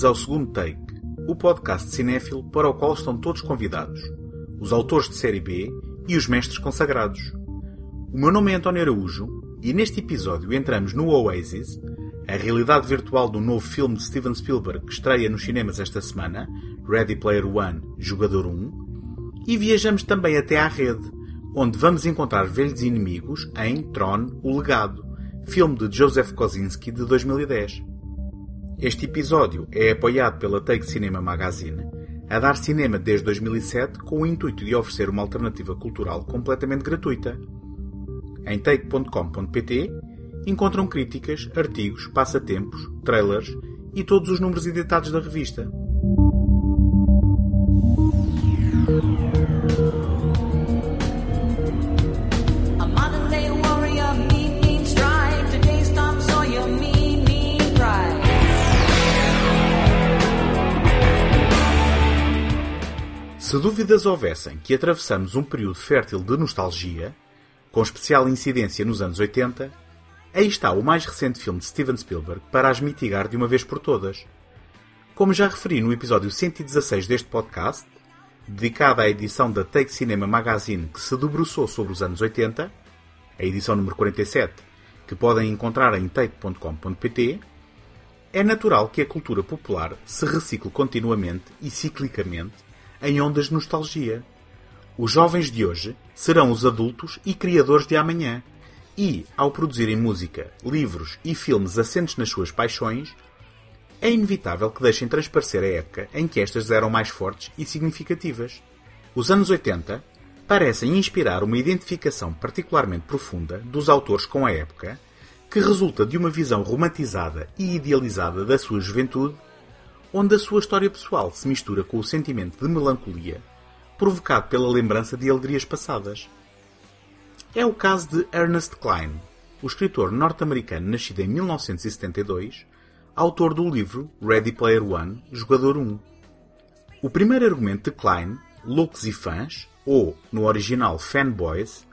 Bem-vindos ao segundo take, o podcast cinéfilo para o qual estão todos convidados, os autores de série B e os mestres consagrados. O meu nome é António Araújo e neste episódio entramos no Oasis, a realidade virtual do novo filme de Steven Spielberg que estreia nos cinemas esta semana, Ready Player One, Jogador 1, e viajamos também até à rede, onde vamos encontrar velhos inimigos em Tron, o Legado, filme de Joseph Kosinski de 2010. Este episódio é apoiado pela Take Cinema Magazine, a dar cinema desde 2007 com o intuito de oferecer uma alternativa cultural completamente gratuita. Em take.com.pt encontram críticas, artigos, passatempos, trailers e todos os números editados da revista. Se dúvidas houvessem que atravessamos um período fértil de nostalgia, com especial incidência nos anos 80, aí está o mais recente filme de Steven Spielberg para as mitigar de uma vez por todas. Como já referi no episódio 116 deste podcast, dedicado à edição da Take Cinema Magazine que se debruçou sobre os anos 80, a edição número 47, que podem encontrar em take.com.pt, é natural que a cultura popular se recicle continuamente e ciclicamente em ondas de nostalgia. Os jovens de hoje serão os adultos e criadores de amanhã, e, ao produzirem música, livros e filmes assentes nas suas paixões, é inevitável que deixem transparecer a época em que estas eram mais fortes e significativas. Os anos 80 parecem inspirar uma identificação particularmente profunda dos autores com a época, que resulta de uma visão romantizada e idealizada da sua juventude, onde a sua história pessoal se mistura com o sentimento de melancolia provocado pela lembrança de alegrias passadas. É o caso de Ernest Cline, o escritor norte-americano nascido em 1972, autor do livro Ready Player One, Jogador 1. O primeiro argumento de Klein, Loucos e Fãs, ou, no original Fanboys,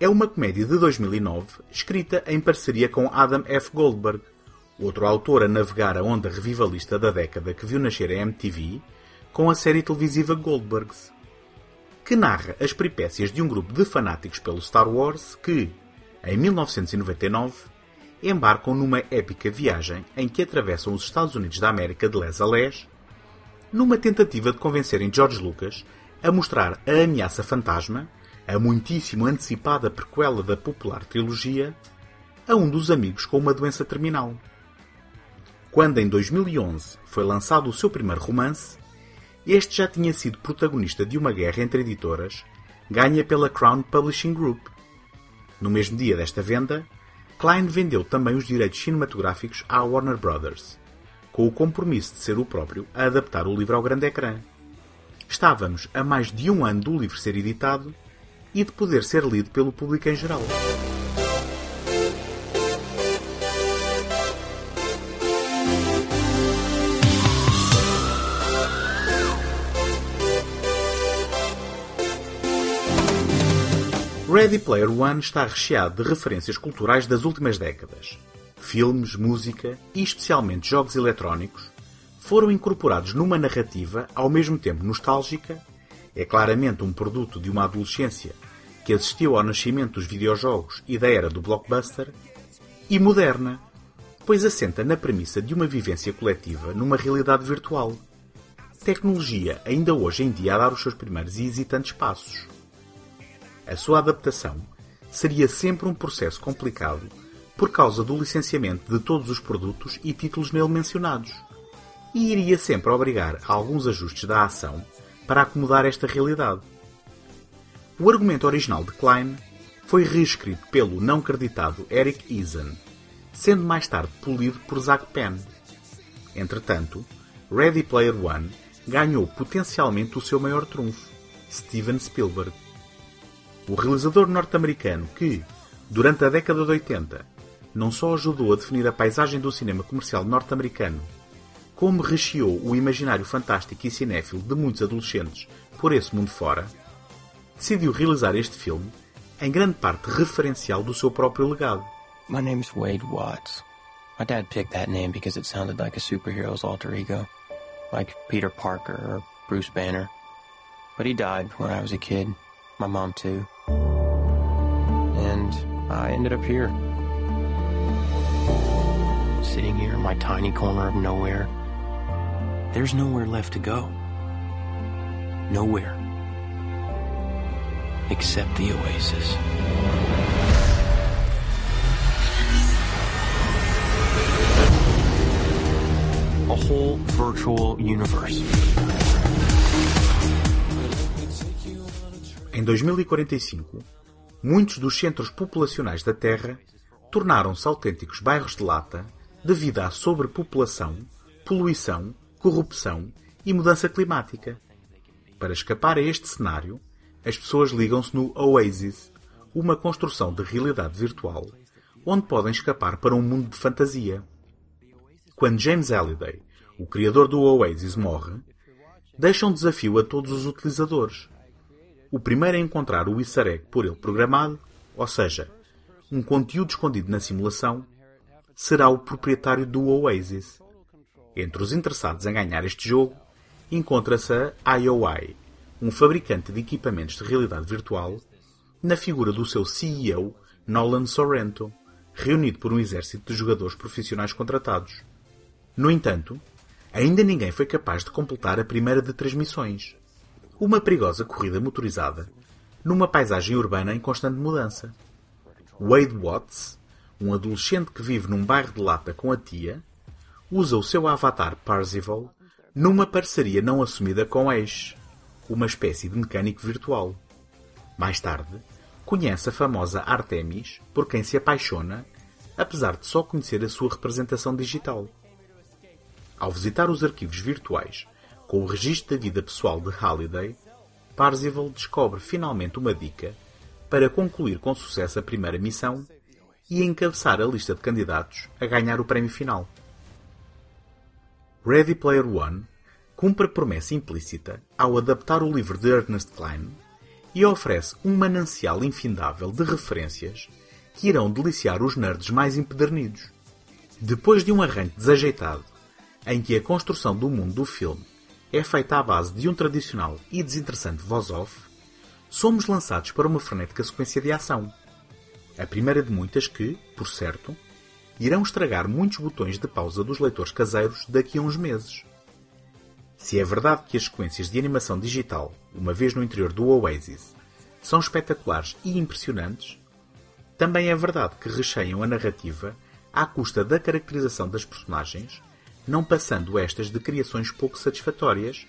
é uma comédia de 2009 escrita em parceria com Adam F. Goldberg, outro autor a navegar a onda revivalista da década que viu nascer a MTV com a série televisiva Goldbergs, que narra as peripécias de um grupo de fanáticos pelo Star Wars que, em 1999, embarcam numa épica viagem em que atravessam os Estados Unidos da América de les a les, numa tentativa de convencerem George Lucas a mostrar a ameaça fantasma, a muitíssimo antecipada prequela da popular trilogia, a um dos amigos com uma doença terminal. Quando em 2011 foi lançado o seu primeiro romance, este já tinha sido protagonista de uma guerra entre editoras, ganha pela Crown Publishing Group. No mesmo dia desta venda, Klein vendeu também os direitos cinematográficos à Warner Brothers, com o compromisso de ser o próprio a adaptar o livro ao grande ecrã. Estávamos a mais de um ano do livro ser editado e de poder ser lido pelo público em geral. Ready Player One está recheado de referências culturais das últimas décadas. Filmes, música e especialmente jogos eletrónicos foram incorporados numa narrativa ao mesmo tempo nostálgica, é claramente um produto de uma adolescência que assistiu ao nascimento dos videojogos e da era do blockbuster, e moderna, pois assenta na premissa de uma vivência coletiva numa realidade virtual. Tecnologia ainda hoje em dia a dar os seus primeiros e hesitantes passos. A sua adaptação seria sempre um processo complicado por causa do licenciamento de todos os produtos e títulos nele mencionados, e iria sempre obrigar a alguns ajustes da ação para acomodar esta realidade. O argumento original de Klein foi reescrito pelo não creditado Eric Eason, sendo mais tarde polido por Zach Penn. Entretanto, Ready Player One ganhou potencialmente o seu maior trunfo, Steven Spielberg. O realizador norte-americano que, durante a década de 80, não só ajudou a definir a paisagem do cinema comercial norte-americano, como recheou o imaginário fantástico e cinéfilo de muitos adolescentes por esse mundo fora, decidiu realizar este filme em grande parte referencial do seu próprio legado. My name's Wade Watts. My dad picked that name because it sounded like a superhero's alter ego, like Peter Parker or Bruce Banner. But he died when I was a kid. My mom, too. I ended up here. Sitting here in my tiny corner of nowhere. There's nowhere left to go. Nowhere. Except the oasis. A whole virtual universe. Em 2045, muitos dos centros populacionais da Terra tornaram-se autênticos bairros de lata devido à sobrepopulação, poluição, corrupção e mudança climática. Para escapar a este cenário, as pessoas ligam-se no Oasis, uma construção de realidade virtual, onde podem escapar para um mundo de fantasia. Quando James Halliday, o criador do Oasis, morre, deixa um desafio a todos os utilizadores. O primeiro a encontrar o easter por ele programado, ou seja, um conteúdo escondido na simulação, será o proprietário do Oasis. Entre os interessados em ganhar este jogo, encontra-se a IOI, um fabricante de equipamentos de realidade virtual, na figura do seu CEO, Nolan Sorrento, reunido por um exército de jogadores profissionais contratados. No entanto, ainda ninguém foi capaz de completar a primeira de três missões. Uma perigosa corrida motorizada, numa paisagem urbana em constante mudança. Wade Watts, um adolescente que vive num bairro de lata com a tia, usa o seu avatar Parzival numa parceria não assumida com Ace, uma espécie de mecânico virtual. Mais tarde, conhece a famosa Artemis, por quem se apaixona, apesar de só conhecer a sua representação digital. Ao visitar os arquivos virtuais com o registro da vida pessoal de Halliday, Parzival descobre finalmente uma dica para concluir com sucesso a primeira missão e encabeçar a lista de candidatos a ganhar o prémio final. Ready Player One cumpre a promessa implícita ao adaptar o livro de Ernest Klein e oferece um manancial infindável de referências que irão deliciar os nerds mais empedernidos. Depois de um arranque desajeitado, em que a construção do mundo do filme é feita à base de um tradicional e desinteressante voz-off, somos lançados para uma frenética sequência de ação. A primeira de muitas que, por certo, irão estragar muitos botões de pausa dos leitores caseiros daqui a uns meses. Se é verdade que as sequências de animação digital, uma vez no interior do Oasis, são espetaculares e impressionantes, também é verdade que recheiam a narrativa à custa da caracterização das personagens, não passando estas de criações pouco satisfatórias,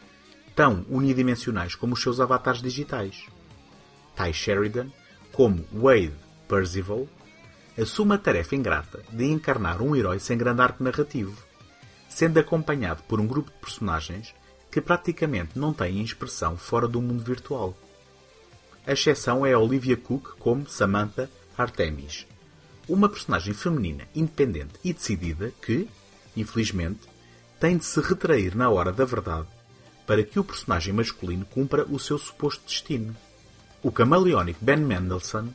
tão unidimensionais como os seus avatares digitais. Ty Sheridan, como Wade Percival, assume a tarefa ingrata de encarnar um herói sem grande arco narrativo, sendo acompanhado por um grupo de personagens que praticamente não têm expressão fora do mundo virtual. A exceção é a Olivia Cook como Samantha Artemis, uma personagem feminina independente e decidida que, infelizmente, tem de se retrair na hora da verdade para que o personagem masculino cumpra o seu suposto destino. O camaleónico Ben Mendelssohn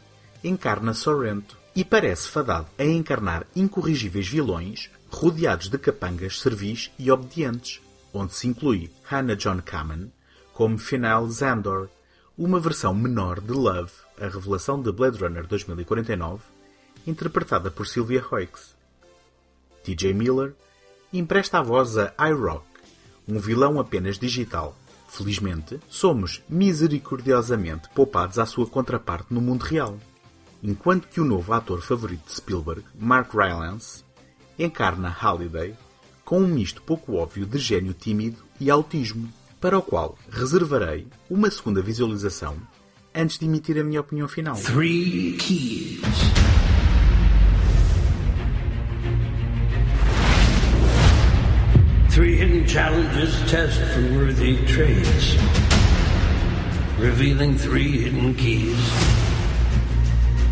encarna Sorrento e parece fadado a encarnar incorrigíveis vilões rodeados de capangas servis e obedientes, onde se inclui Hannah John Kamen como Final Zandor, uma versão menor de Love, a revelação de Blade Runner 2049, interpretada por Sylvia Hoeks. T.J. Miller empresta a voz a iRock, um vilão apenas digital. Felizmente, somos misericordiosamente poupados à sua contraparte no mundo real. Enquanto que o novo ator favorito de Spielberg, Mark Rylance, encarna Halliday com um misto pouco óbvio de gênio tímido e autismo, para o qual reservarei uma segunda visualização antes de emitir a minha opinião final. Three keys. Three hidden challenges test for worthy trades. Revealing three hidden keys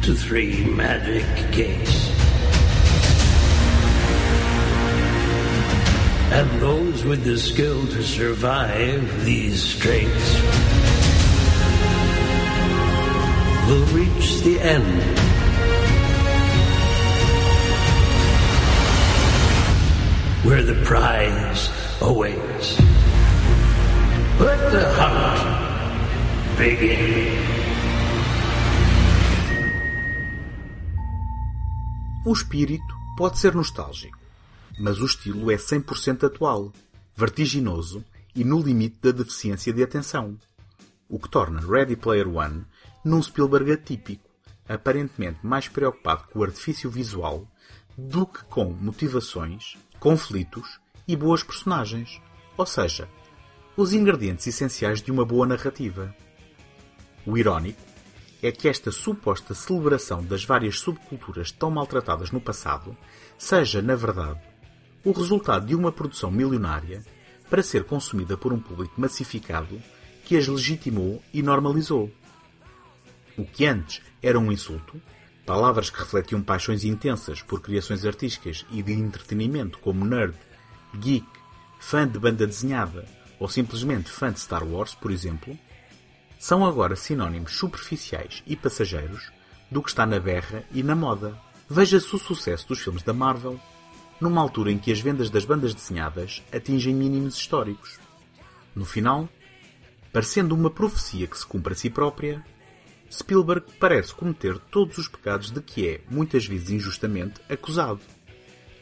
to three magic gates. And those with the skill to survive these traits will reach the end. Where the prize awaits. Let the hunt begin. O espírito pode ser nostálgico, mas o estilo é 100% atual, vertiginoso e no limite da deficiência de atenção. O que torna Ready Player One num Spielberg atípico, aparentemente mais preocupado com o artifício visual do que com motivações, conflitos e boas personagens, ou seja, os ingredientes essenciais de uma boa narrativa. O irónico é que esta suposta celebração das várias subculturas tão maltratadas no passado seja, na verdade, o resultado de uma produção milionária para ser consumida por um público massificado que as legitimou e normalizou. O que antes era um insulto, palavras que refletiam paixões intensas por criações artísticas e de entretenimento como nerd, geek, fã de banda desenhada ou simplesmente fã de Star Wars, por exemplo, são agora sinónimos superficiais e passageiros do que está na berra e na moda. Veja-se o sucesso dos filmes da Marvel numa altura em que as vendas das bandas desenhadas atingem mínimos históricos. No final, parecendo uma profecia que se cumpre a si própria, Spielberg parece cometer todos os pecados de que é, muitas vezes injustamente, acusado,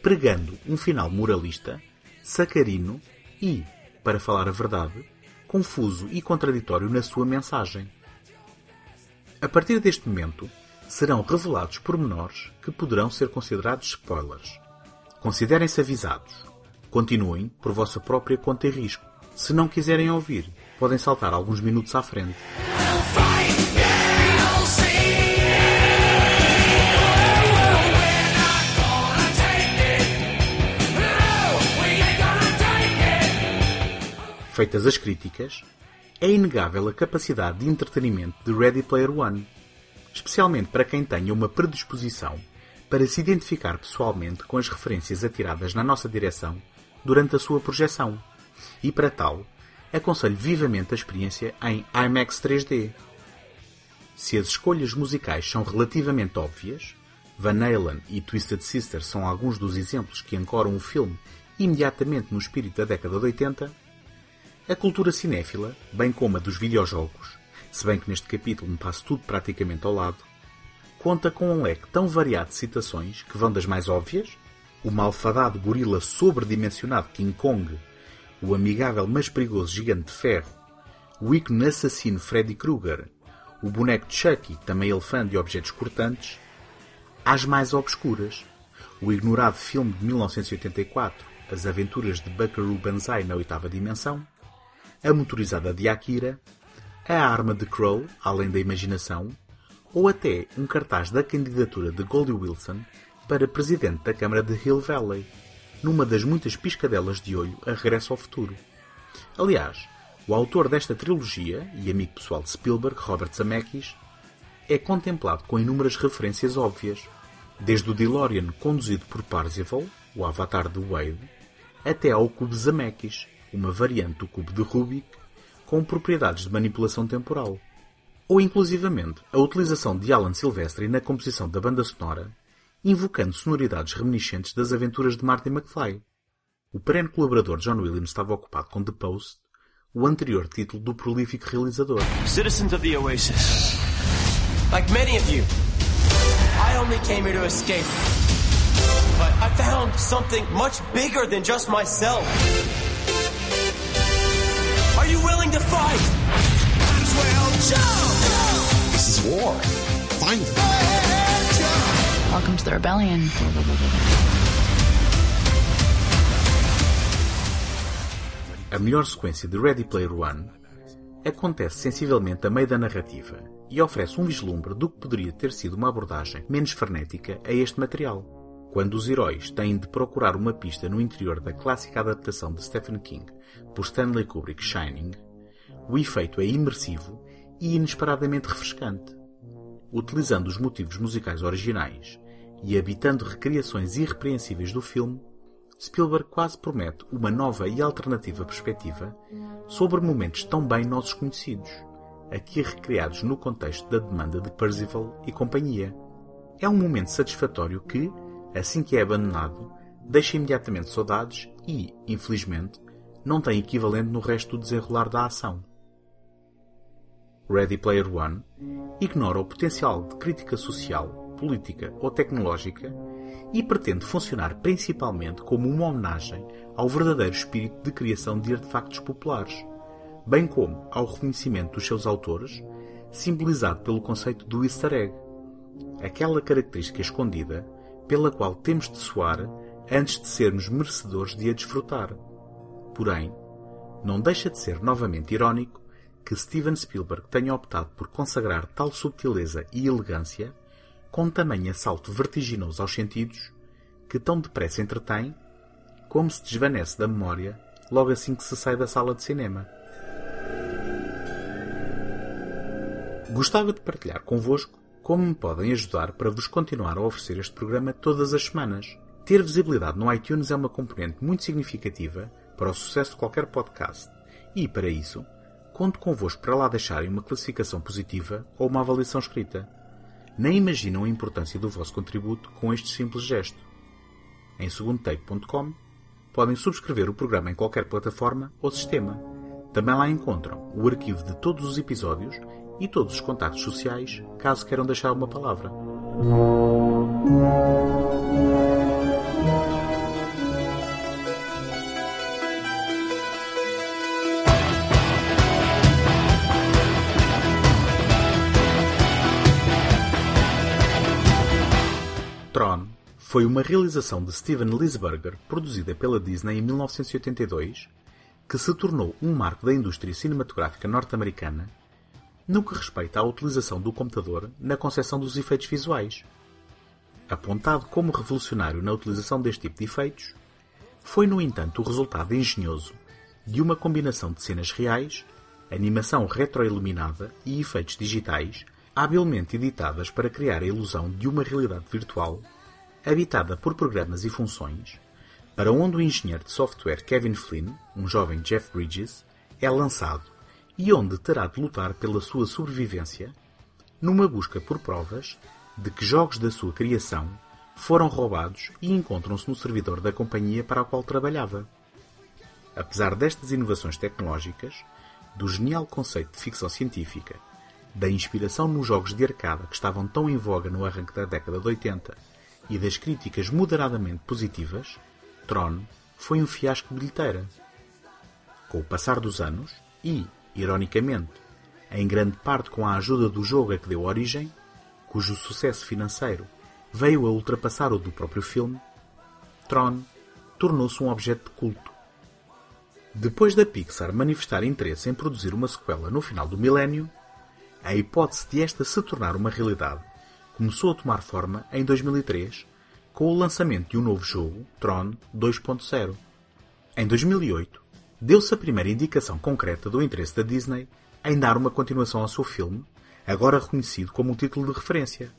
pregando um final moralista, sacarino e, para falar a verdade, confuso e contraditório na sua mensagem. A partir deste momento, serão revelados pormenores que poderão ser considerados spoilers. Considerem-se avisados. Continuem por vossa própria conta e risco. Se não quiserem ouvir, podem saltar alguns minutos à frente. Feitas as críticas, é inegável a capacidade de entretenimento de Ready Player One, especialmente para quem tenha uma predisposição para se identificar pessoalmente com as referências atiradas na nossa direção durante a sua projeção. E para tal, aconselho vivamente a experiência em IMAX 3D. Se as escolhas musicais são relativamente óbvias, Van Halen e Twisted Sister são alguns dos exemplos que ancoram o filme imediatamente no espírito da década de 80, a cultura cinéfila, bem como a dos videojogos, se bem que neste capítulo me passo tudo praticamente ao lado, conta com um leque tão variado de citações que vão das mais óbvias, o malfadado gorila sobredimensionado King Kong, o amigável mas perigoso gigante de ferro, o ícone assassino Freddy Krueger, o boneco Chucky, também ele fã de objetos cortantes, às mais obscuras, o ignorado filme de 1984, As Aventuras de Buckaroo Banzai na Oitava Dimensão, a motorizada de Akira, a arma de Crow, além da imaginação, ou até um cartaz da candidatura de Goldie Wilson para presidente da Câmara de Hill Valley, numa das muitas piscadelas de olho a regresso ao futuro. Aliás, o autor desta trilogia e amigo pessoal de Spielberg, Robert Zemeckis, é contemplado com inúmeras referências óbvias, desde o DeLorean conduzido por Parzival, o avatar de Wade, até ao cubo Zemeckis, uma variante do cubo de Rubik com propriedades de manipulação temporal. Ou inclusivamente a utilização de Alan Silvestri na composição da banda sonora, invocando sonoridades reminiscentes das aventuras de Marty McFly. O perene colaborador John Williams estava ocupado com The Post, o anterior título do prolífico realizador. Citizens of the Oasis. Like many of you, I only came here to escape. But I found something much bigger than just myself. Fight? Might as well jump! This is war. Them. Welcome to the rebellion. A melhor sequência de Ready Player One acontece sensivelmente a meio da narrativa e oferece um vislumbre do que poderia ter sido uma abordagem menos frenética a este material, quando os heróis têm de procurar uma pista no interior da clássica adaptação de Stephen King por Stanley Kubrick Shining, o efeito é imersivo e inesperadamente refrescante. Utilizando os motivos musicais originais e habitando recriações irrepreensíveis do filme, Spielberg quase promete uma nova e alternativa perspectiva sobre momentos tão bem nossos conhecidos, aqui recriados no contexto da demanda de Percival e companhia. É um momento satisfatório que, assim que é abandonado, deixa imediatamente saudades e, infelizmente, não tem equivalente no resto do desenrolar da ação. Ready Player One ignora o potencial de crítica social, política ou tecnológica e pretende funcionar principalmente como uma homenagem ao verdadeiro espírito de criação de artefactos populares, bem como ao reconhecimento dos seus autores, simbolizado pelo conceito do easter egg, aquela característica escondida pela qual temos de soar antes de sermos merecedores de a desfrutar. Porém, não deixa de ser novamente irónico que Steven Spielberg tenha optado por consagrar tal subtileza e elegância com tamanho assalto vertiginoso aos sentidos que tão depressa entretém como se desvanece da memória logo assim que se sai da sala de cinema. Gostava de partilhar convosco como me podem ajudar para vos continuar a oferecer este programa todas as semanas. Ter visibilidade no iTunes é uma componente muito significativa para o sucesso de qualquer podcast e, para isso, conto convosco para lá deixarem uma classificação positiva ou uma avaliação escrita. Nem imaginam a importância do vosso contributo com este simples gesto. Em segundotake.com podem subscrever o programa em qualquer plataforma ou sistema. Também lá encontram o arquivo de todos os episódios e todos os contactos sociais, caso queiram deixar uma palavra. Tron foi uma realização de Steven Lisberger produzida pela Disney em 1982, que se tornou um marco da indústria cinematográfica norte-americana no que respeita à utilização do computador na concepção dos efeitos visuais. Apontado como revolucionário na utilização deste tipo de efeitos, foi, no entanto, o resultado engenhoso de uma combinação de cenas reais, animação retroiluminada e efeitos digitais habilmente editadas para criar a ilusão de uma realidade virtual habitada por programas e funções, para onde o engenheiro de software Kevin Flynn, um jovem Jeff Bridges, é lançado e onde terá de lutar pela sua sobrevivência, numa busca por provas de que jogos da sua criação foram roubados e encontram-se no servidor da companhia para a qual trabalhava. Apesar destas inovações tecnológicas, do genial conceito de ficção científica, da inspiração nos jogos de arcada que estavam tão em voga no arranque da década de 80 e das críticas moderadamente positivas, Tron foi um fiasco de bilheteira. Com o passar dos anos, e, ironicamente, em grande parte com a ajuda do jogo a que deu origem, cujo sucesso financeiro veio a ultrapassar o do próprio filme, Tron tornou-se um objeto de culto. Depois da Pixar manifestar interesse em produzir uma sequela no final do milénio, a hipótese de esta se tornar uma realidade começou a tomar forma em 2003 com o lançamento de um novo jogo, Tron 2.0. Em 2008, deu-se a primeira indicação concreta do interesse da Disney em dar uma continuação ao seu filme, agora reconhecido como um título de referência,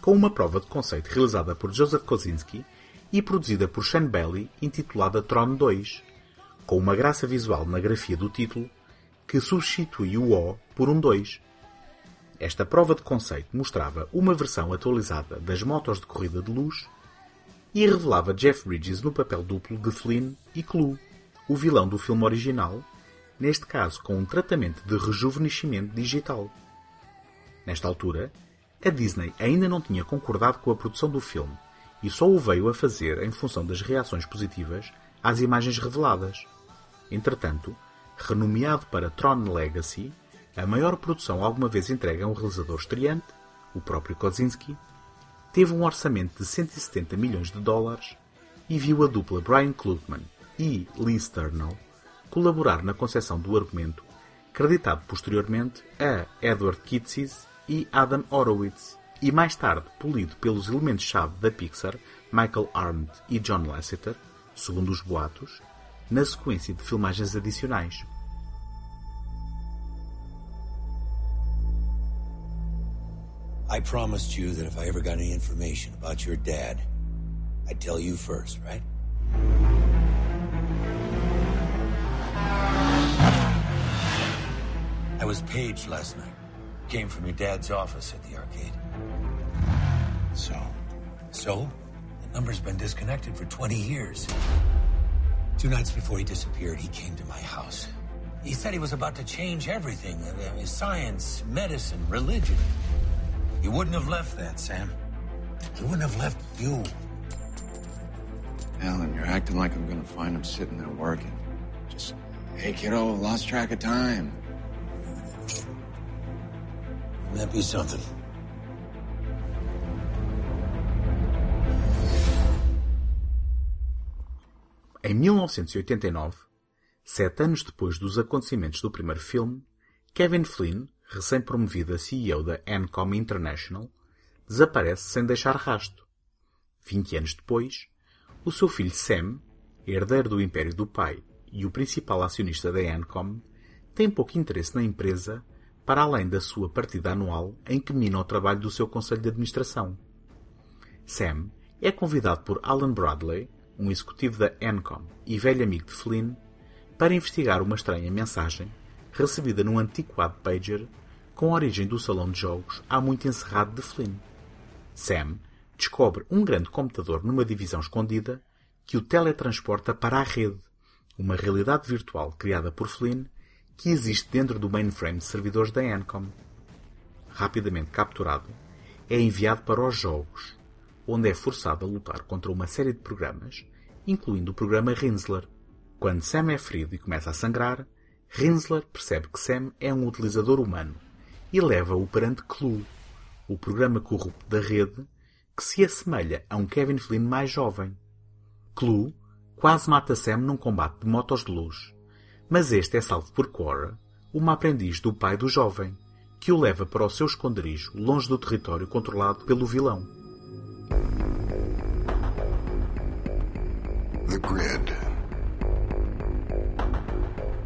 com uma prova de conceito realizada por Joseph Kosinski e produzida por Shane Bailey, intitulada Tron 2, com uma graça visual na grafia do título que substitui o O por um 2. Esta prova de conceito mostrava uma versão atualizada das motos de corrida de luz e revelava Jeff Bridges no papel duplo de Flynn e Clue, o vilão do filme original, neste caso com um tratamento de rejuvenescimento digital. Nesta altura, a Disney ainda não tinha concordado com a produção do filme e só o veio a fazer em função das reações positivas às imagens reveladas. Entretanto, renomeado para Tron Legacy, a maior produção alguma vez entregue a um realizador estreante, o próprio Kozinski, teve um orçamento de 170 milhões de dólares e viu a dupla Brian Klugman e Lee Sternall colaborar na concepção do argumento, creditado posteriormente a Edward Kitsis e Adam Horowitz, e mais tarde polido pelos elementos-chave da Pixar, Michael Arndt e John Lasseter, segundo os boatos, na sequência de filmagens adicionais. I promised you that if I ever got any information about your dad, I'd tell you first, right? I was paged last night. Came from your dad's office at the arcade. So, So, the Number's been disconnected for 20 years. Two nights before he disappeared, he came to my house. He said he was about to change everything science, medicine, religion. He wouldn't have left that, Sam. He wouldn't have left you. Alan, you're acting like I'm gonna find him sitting there working. Just, hey kiddo, lost track of time. Wouldn't that be something? Em 1989, sete anos depois dos acontecimentos do primeiro filme, Kevin Flynn, recém-promovido a CEO da Encom International, desaparece sem deixar rasto. Vinte anos depois, o seu filho Sam, herdeiro do império do pai e o principal acionista da Encom, tem pouco interesse na empresa para além da sua partida anual em que mina o trabalho do seu conselho de administração. Sam é convidado por Alan Bradley, um executivo da Encom e velho amigo de Flynn, para investigar uma estranha mensagem recebida num antiquado pager com origem do salão de jogos há muito encerrado de Flynn. Sam descobre um grande computador numa divisão escondida que o teletransporta para a rede, uma realidade virtual criada por Flynn que existe dentro do mainframe de servidores da Encom. Rapidamente capturado, é enviado para os jogos, onde é forçado a lutar contra uma série de programas, incluindo o programa Rinsler. Quando Sam é ferido e começa a sangrar, Rinsler percebe que Sam é um utilizador humano e leva-o perante Clue, o programa corrupto da rede que se assemelha a um Kevin Flynn mais jovem. Clue quase mata Sam num combate de motos de luz, mas este é salvo por Cora, uma aprendiz do pai do jovem, que o leva para o seu esconderijo longe do território controlado pelo vilão. The Grid.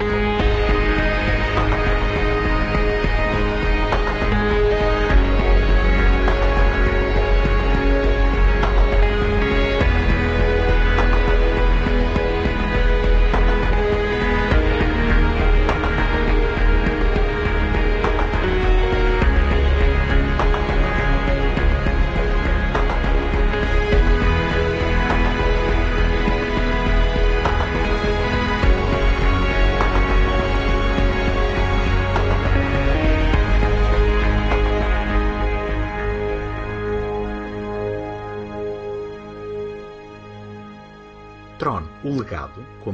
Tron,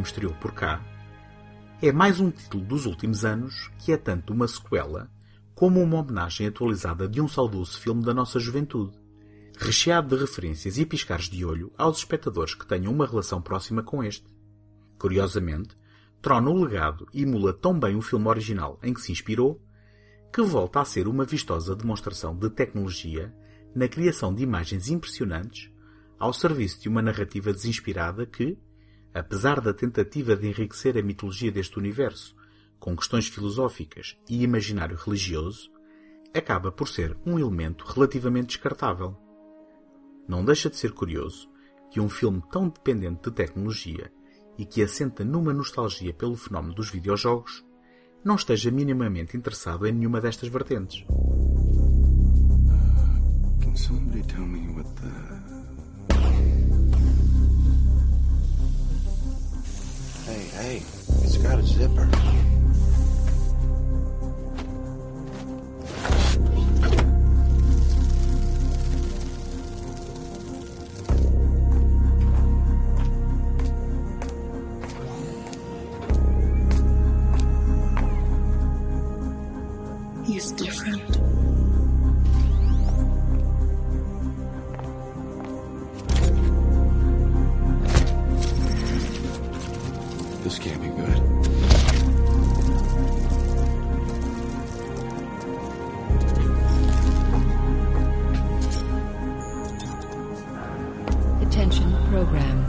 estreou por cá, é mais um título dos últimos anos que é tanto uma sequela como uma homenagem atualizada de um saudoso filme da nossa juventude, recheado de referências e piscares de olho aos espectadores que tenham uma relação próxima com este. Curiosamente, Tron, o Legado emula tão bem o filme original em que se inspirou, que volta a ser uma vistosa demonstração de tecnologia na criação de imagens impressionantes ao serviço de uma narrativa desinspirada que, apesar da tentativa de enriquecer a mitologia deste universo com questões filosóficas e imaginário religioso, acaba por ser um elemento relativamente descartável. Não deixa de ser curioso que um filme tão dependente de tecnologia e que assenta numa nostalgia pelo fenómeno dos videojogos não esteja minimamente interessado em nenhuma destas vertentes. Can it's got a zipper. He's different. This can't be good. Attention program.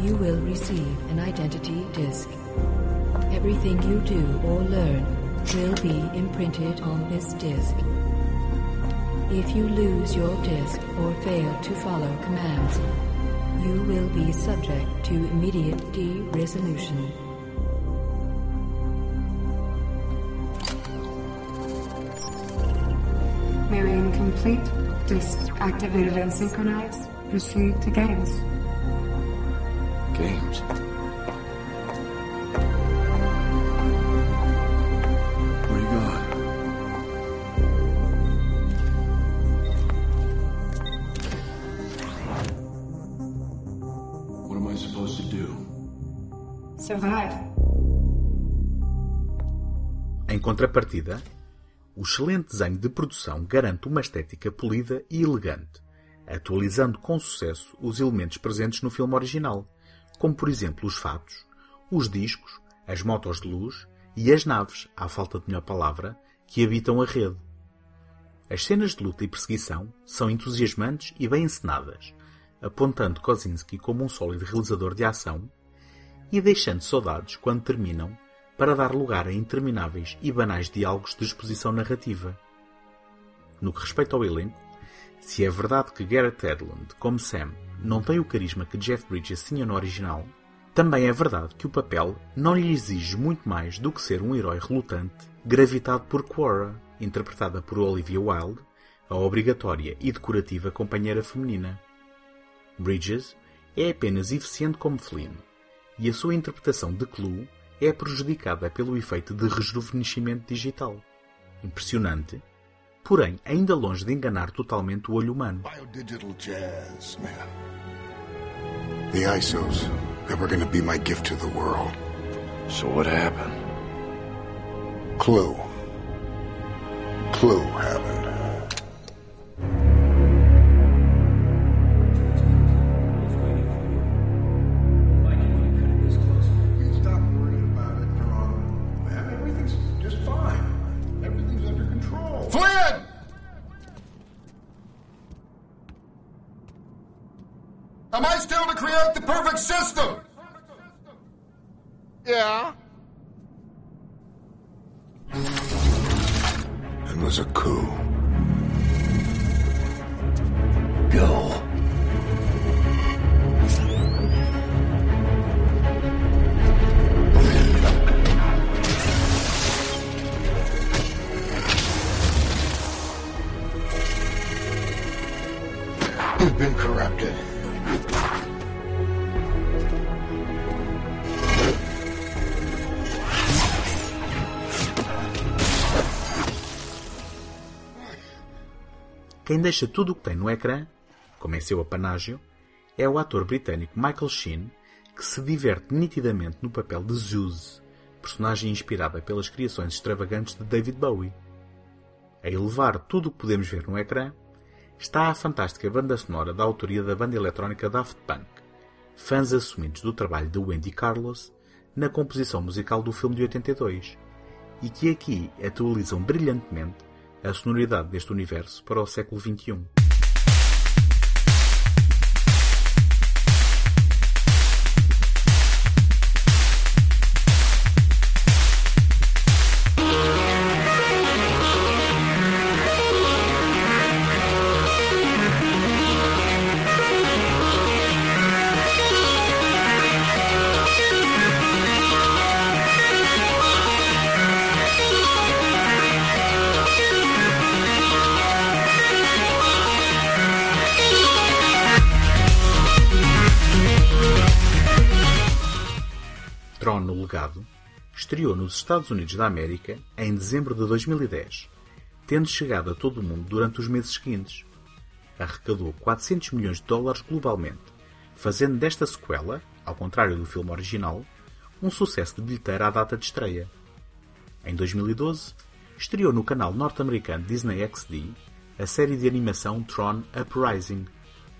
You will receive an identity disc. Everything you do or learn will be imprinted on this disc. If you lose your disc or fail to follow commands, you will be subject to immediate de-resolution. Marion complete. Disc activated and synchronized. Proceed to games. Games. Survive. Em contrapartida, o excelente desenho de produção garante uma estética polida e elegante, atualizando com sucesso os elementos presentes no filme original, como por exemplo os fatos, os discos, as motos de luz e as naves, à falta de melhor palavra, que habitam a rede. As cenas de luta e perseguição são entusiasmantes e bem encenadas, apontando Kozinski como um sólido realizador de ação e deixando saudades quando terminam para dar lugar a intermináveis e banais diálogos de exposição narrativa. No que respeita ao elenco, se é verdade que Garrett Edlund, como Sam, não tem o carisma que Jeff Bridges tinha no original, também é verdade que o papel não lhe exige muito mais do que ser um herói relutante, gravitado por Quora, interpretada por Olivia Wilde, a obrigatória e decorativa companheira feminina. Bridges é apenas eficiente como Flynn, e a sua interpretação de Clue é prejudicada pelo efeito de rejuvenescimento digital. Impressionante, porém ainda longe de enganar totalmente o olho humano. Biodigital jazz, man. The ISOs, they were gonna be my gift to the world. So what happened? Clue. Clue happened. Create the perfect system? Yeah. It was a coup. Quem deixa tudo o que tem no ecrã, como é seu apanágio, é o ator britânico Michael Sheen, que se diverte nitidamente no papel de Zeus, personagem inspirada pelas criações extravagantes de David Bowie. A elevar tudo o que podemos ver no ecrã está a fantástica banda sonora da autoria da banda eletrónica Daft Punk, fãs assumidos do trabalho de Wendy Carlos na composição musical do filme de 82, e que aqui atualizam brilhantemente a sonoridade deste universo para o século XXI. Estreou nos Estados Unidos da América em dezembro de 2010, tendo chegado a todo o mundo durante os meses seguintes. Arrecadou 400 milhões de dólares globalmente, fazendo desta sequela, ao contrário do filme original, um sucesso de bilheteira à data de estreia. Em 2012, estreou no canal norte-americano Disney XD a série de animação Tron Uprising,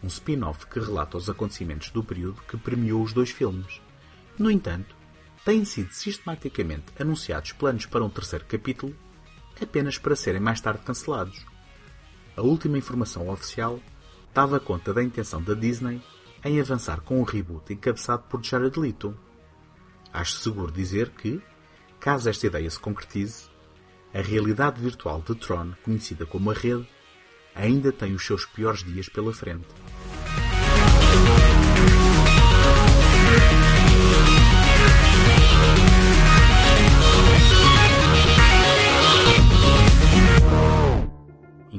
um spin-off que relata os acontecimentos do período que premiou os dois filmes. No entanto, têm sido sistematicamente anunciados planos para um terceiro capítulo, apenas para serem mais tarde cancelados. A última informação oficial dava conta da intenção da Disney em avançar com um reboot encabeçado por Jared Leto. Acho seguro dizer que, caso esta ideia se concretize, a realidade virtual de Tron, conhecida como a Rede, ainda tem os seus piores dias pela frente.